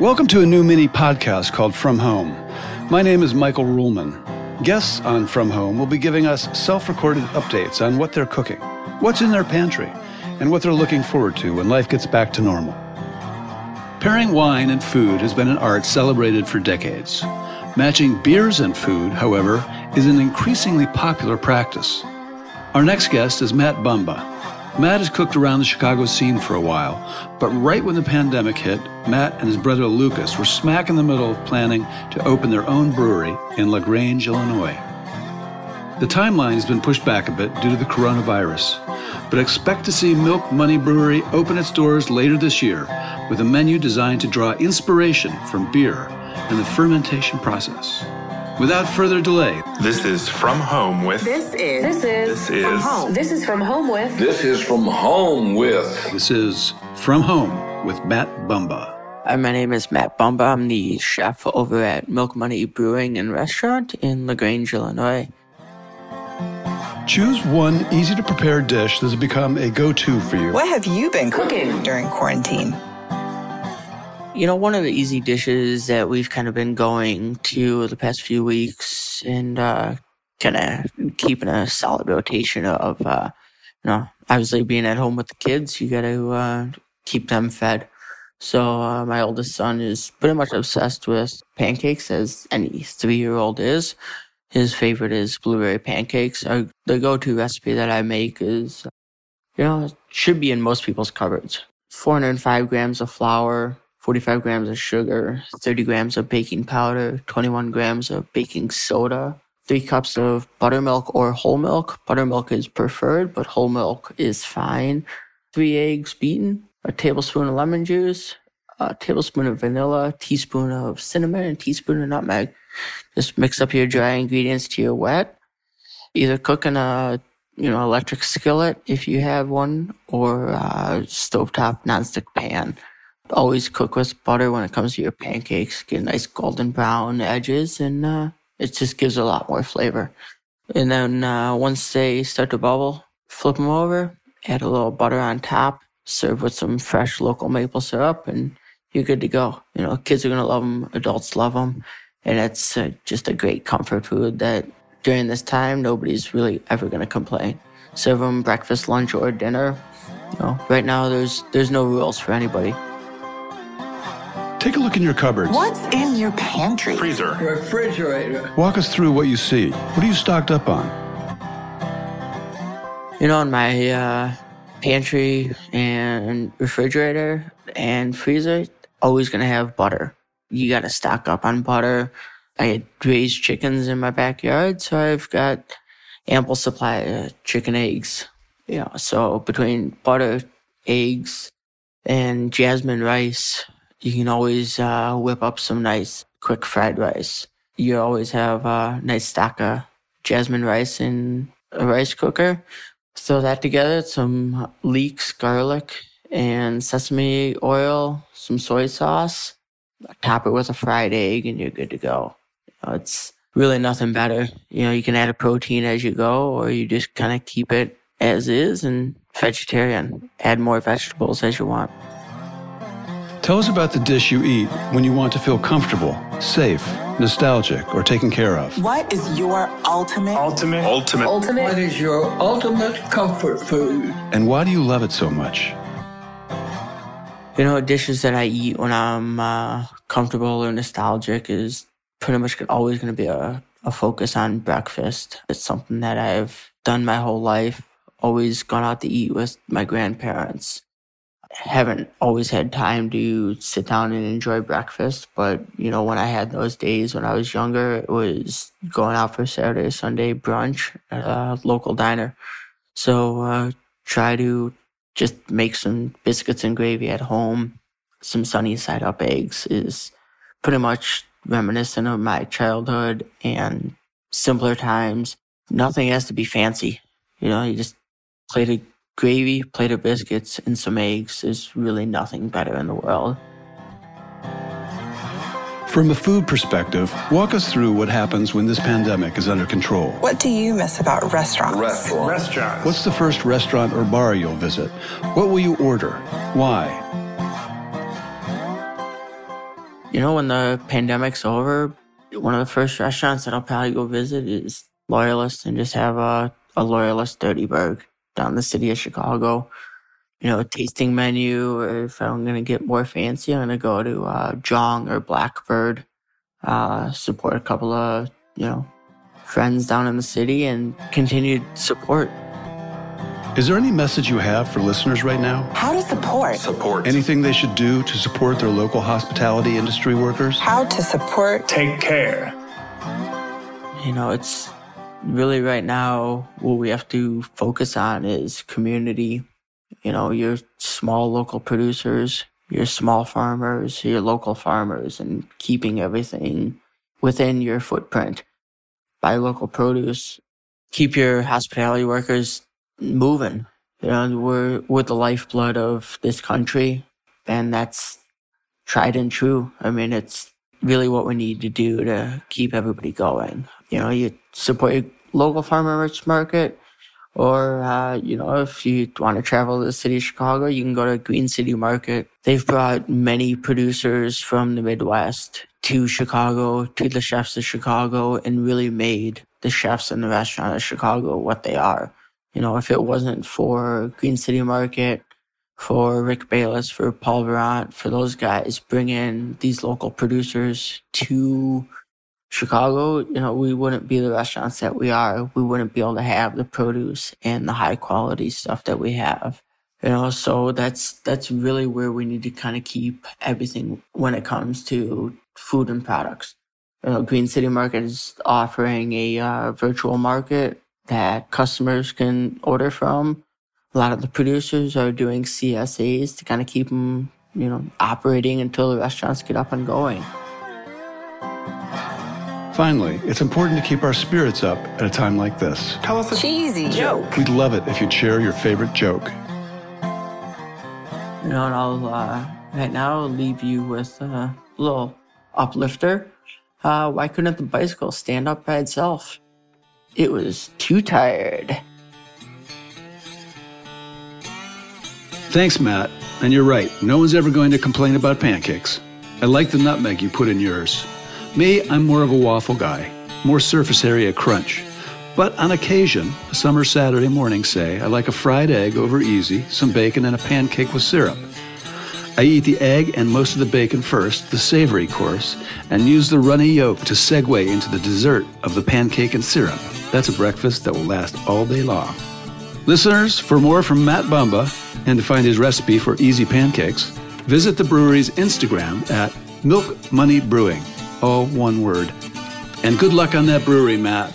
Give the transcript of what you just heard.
Welcome to a new mini podcast called From Home. My name is Michael Ruhlman. Guests on From Home will be giving us self recorded updates on what they're cooking, what's in their pantry, and what they're looking forward to when life gets back to normal. Pairing wine and food has been an art celebrated for decades. Matching beers and food, however, is an increasingly popular practice. Our next guest is Matt Bumba. Matt has cooked around the Chicago scene for a while, but right when the pandemic hit, Matt and his brother Lucas were smack in the middle of planning to open their own brewery in LaGrange, Illinois. The timeline has been pushed back a bit due to the coronavirus, but expect to see Milk Money Brewery open its doors later this year with a menu designed to draw inspiration from beer and the fermentation process. Without further delay, This is From Home with. This is. This is. This From is. home. This is from home with. This is from home with. this is From Home with Matt Bumba. Hi, my name is Matt Bumba. I'm the chef over at Milk Money Brewing and Restaurant in LaGrange, Illinois. Choose one easy to prepare dish that has become a go to for you. What have you been cooking during quarantine? You know, one of the easy dishes that we've kind of been going to the past few weeks and uh, kind of keeping a solid rotation of, uh, you know, obviously being at home with the kids, you got to uh, keep them fed. So uh, my oldest son is pretty much obsessed with pancakes, as any three-year-old is. His favorite is blueberry pancakes. Uh, the go-to recipe that I make is, you know, should be in most people's cupboards. 405 grams of flour, 45 grams of sugar, 30 grams of baking powder, 21 grams of baking soda, 3 cups of buttermilk or whole milk. Buttermilk is preferred, but whole milk is fine. 3 eggs beaten, a tablespoon of lemon juice, a tablespoon of vanilla, teaspoon of cinnamon, and teaspoon of nutmeg. Just mix up your dry ingredients to your wet. Either cook in a you know electric skillet if you have one, or a stovetop nonstick pan. Always cook with butter when it comes to your pancakes. Get nice golden brown edges, and uh, it just gives a lot more flavor. And then uh, once they start to bubble, flip them over, add a little butter on top, serve with some fresh local maple syrup, and you're good to go. You know, kids are gonna love them, adults love them, and it's uh, just a great comfort food that during this time nobody's really ever gonna complain. Serve them breakfast, lunch, or dinner. You know, right now there's there's no rules for anybody. Take a look in your cupboards. What's in your pantry? Freezer. Refrigerator. Walk us through what you see. What are you stocked up on? You know, in my uh, pantry and refrigerator and freezer, always gonna have butter. You gotta stock up on butter. I raise chickens in my backyard, so I've got ample supply of chicken eggs. You know, so between butter, eggs, and jasmine rice, you can always uh, whip up some nice quick fried rice. You always have a nice stack of jasmine rice in a rice cooker. Throw that together, some leeks, garlic, and sesame oil, some soy sauce. Top it with a fried egg, and you're good to go. You know, it's really nothing better. You know, you can add a protein as you go, or you just kind of keep it as is and vegetarian. Add more vegetables as you want. Tell us about the dish you eat when you want to feel comfortable, safe, nostalgic, or taken care of. What is your ultimate? Ultimate. Ultimate. Ultimate. What is your ultimate comfort food? And why do you love it so much? You know, dishes that I eat when I'm uh, comfortable or nostalgic is pretty much always going to be a, a focus on breakfast. It's something that I've done my whole life, always gone out to eat with my grandparents. Haven't always had time to sit down and enjoy breakfast, but you know, when I had those days when I was younger, it was going out for Saturday, Sunday brunch at a local diner. So, uh, try to just make some biscuits and gravy at home. Some sunny side up eggs is pretty much reminiscent of my childhood and simpler times. Nothing has to be fancy. You know, you just plate of gravy, plate of biscuits, and some eggs. There's really nothing better in the world. From a food perspective, walk us through what happens when this pandemic is under control. What do you miss about restaurants? Restaurant. Restaurants. What's the first restaurant or bar you'll visit? What will you order? Why? You know, when the pandemic's over, one of the first restaurants that I'll probably go visit is Loyalist and just have a, a Loyalist Dirty Burg down the city of Chicago. You know, a tasting menu, or if I'm going to get more fancy, I'm going to go to uh, Jeong or Blackbird, uh, support a couple of, you know, friends down in the city and continued support. Is there any message you have for listeners right now? How to support? Support. Anything they should do to support their local hospitality industry workers? How to support? Take care. You know, it's really right now what we have to focus on is community. You know, your small local producers, your small farmers, your local farmers, and keeping everything within your footprint. Buy local produce. Keep your hospitality workers moving. You know, we're, we're the lifeblood of this country, and that's tried and true. I mean, it's really what we need to do to keep everybody going. You know, you support your local farmers market, or, uh, you know, if you want to travel to the city of Chicago, you can go to Green City Market. They've brought many producers from the Midwest to Chicago, to the chefs of Chicago, and really made the chefs in the restaurant of Chicago what they are. You know, if it wasn't for Green City Market, for Rick Bayless, for Paul Virant, for those guys bringing these local producers to Chicago, you know, we wouldn't be the restaurants that we are. We wouldn't be able to have the produce and the high quality stuff that we have. You know, so that's that's really where we need to kind of keep everything when it comes to food and products. You know, Green City Market is offering a uh, virtual market that customers can order from. A lot of the producers are doing CSAs to kind of keep them, you know, operating until the restaurants get up and going. Finally, it's important to keep our spirits up at a time like this. Tell us a cheesy joke. We'd love it if you'd share your favorite joke. You know, and I'll uh, right now leave you with a little uplifter. Uh, why couldn't the bicycle stand up by itself? It was too tired. Thanks, Matt. And you're right, no one's ever going to complain about pancakes. I like the nutmeg you put in yours. Me, I'm more of a waffle guy, more surface area crunch. But on occasion, a summer Saturday morning, say, I like a fried egg over easy, some bacon, and a pancake with syrup. I eat the egg and most of the bacon first, the savory course, and use the runny yolk to segue into the dessert of the pancake and syrup. That's a breakfast that will last all day long. Listeners, for more from Matt Bumba and to find his recipe for easy pancakes, visit the brewery's Instagram at Milk Money Brewing, all one word. And good luck on that brewery, Matt.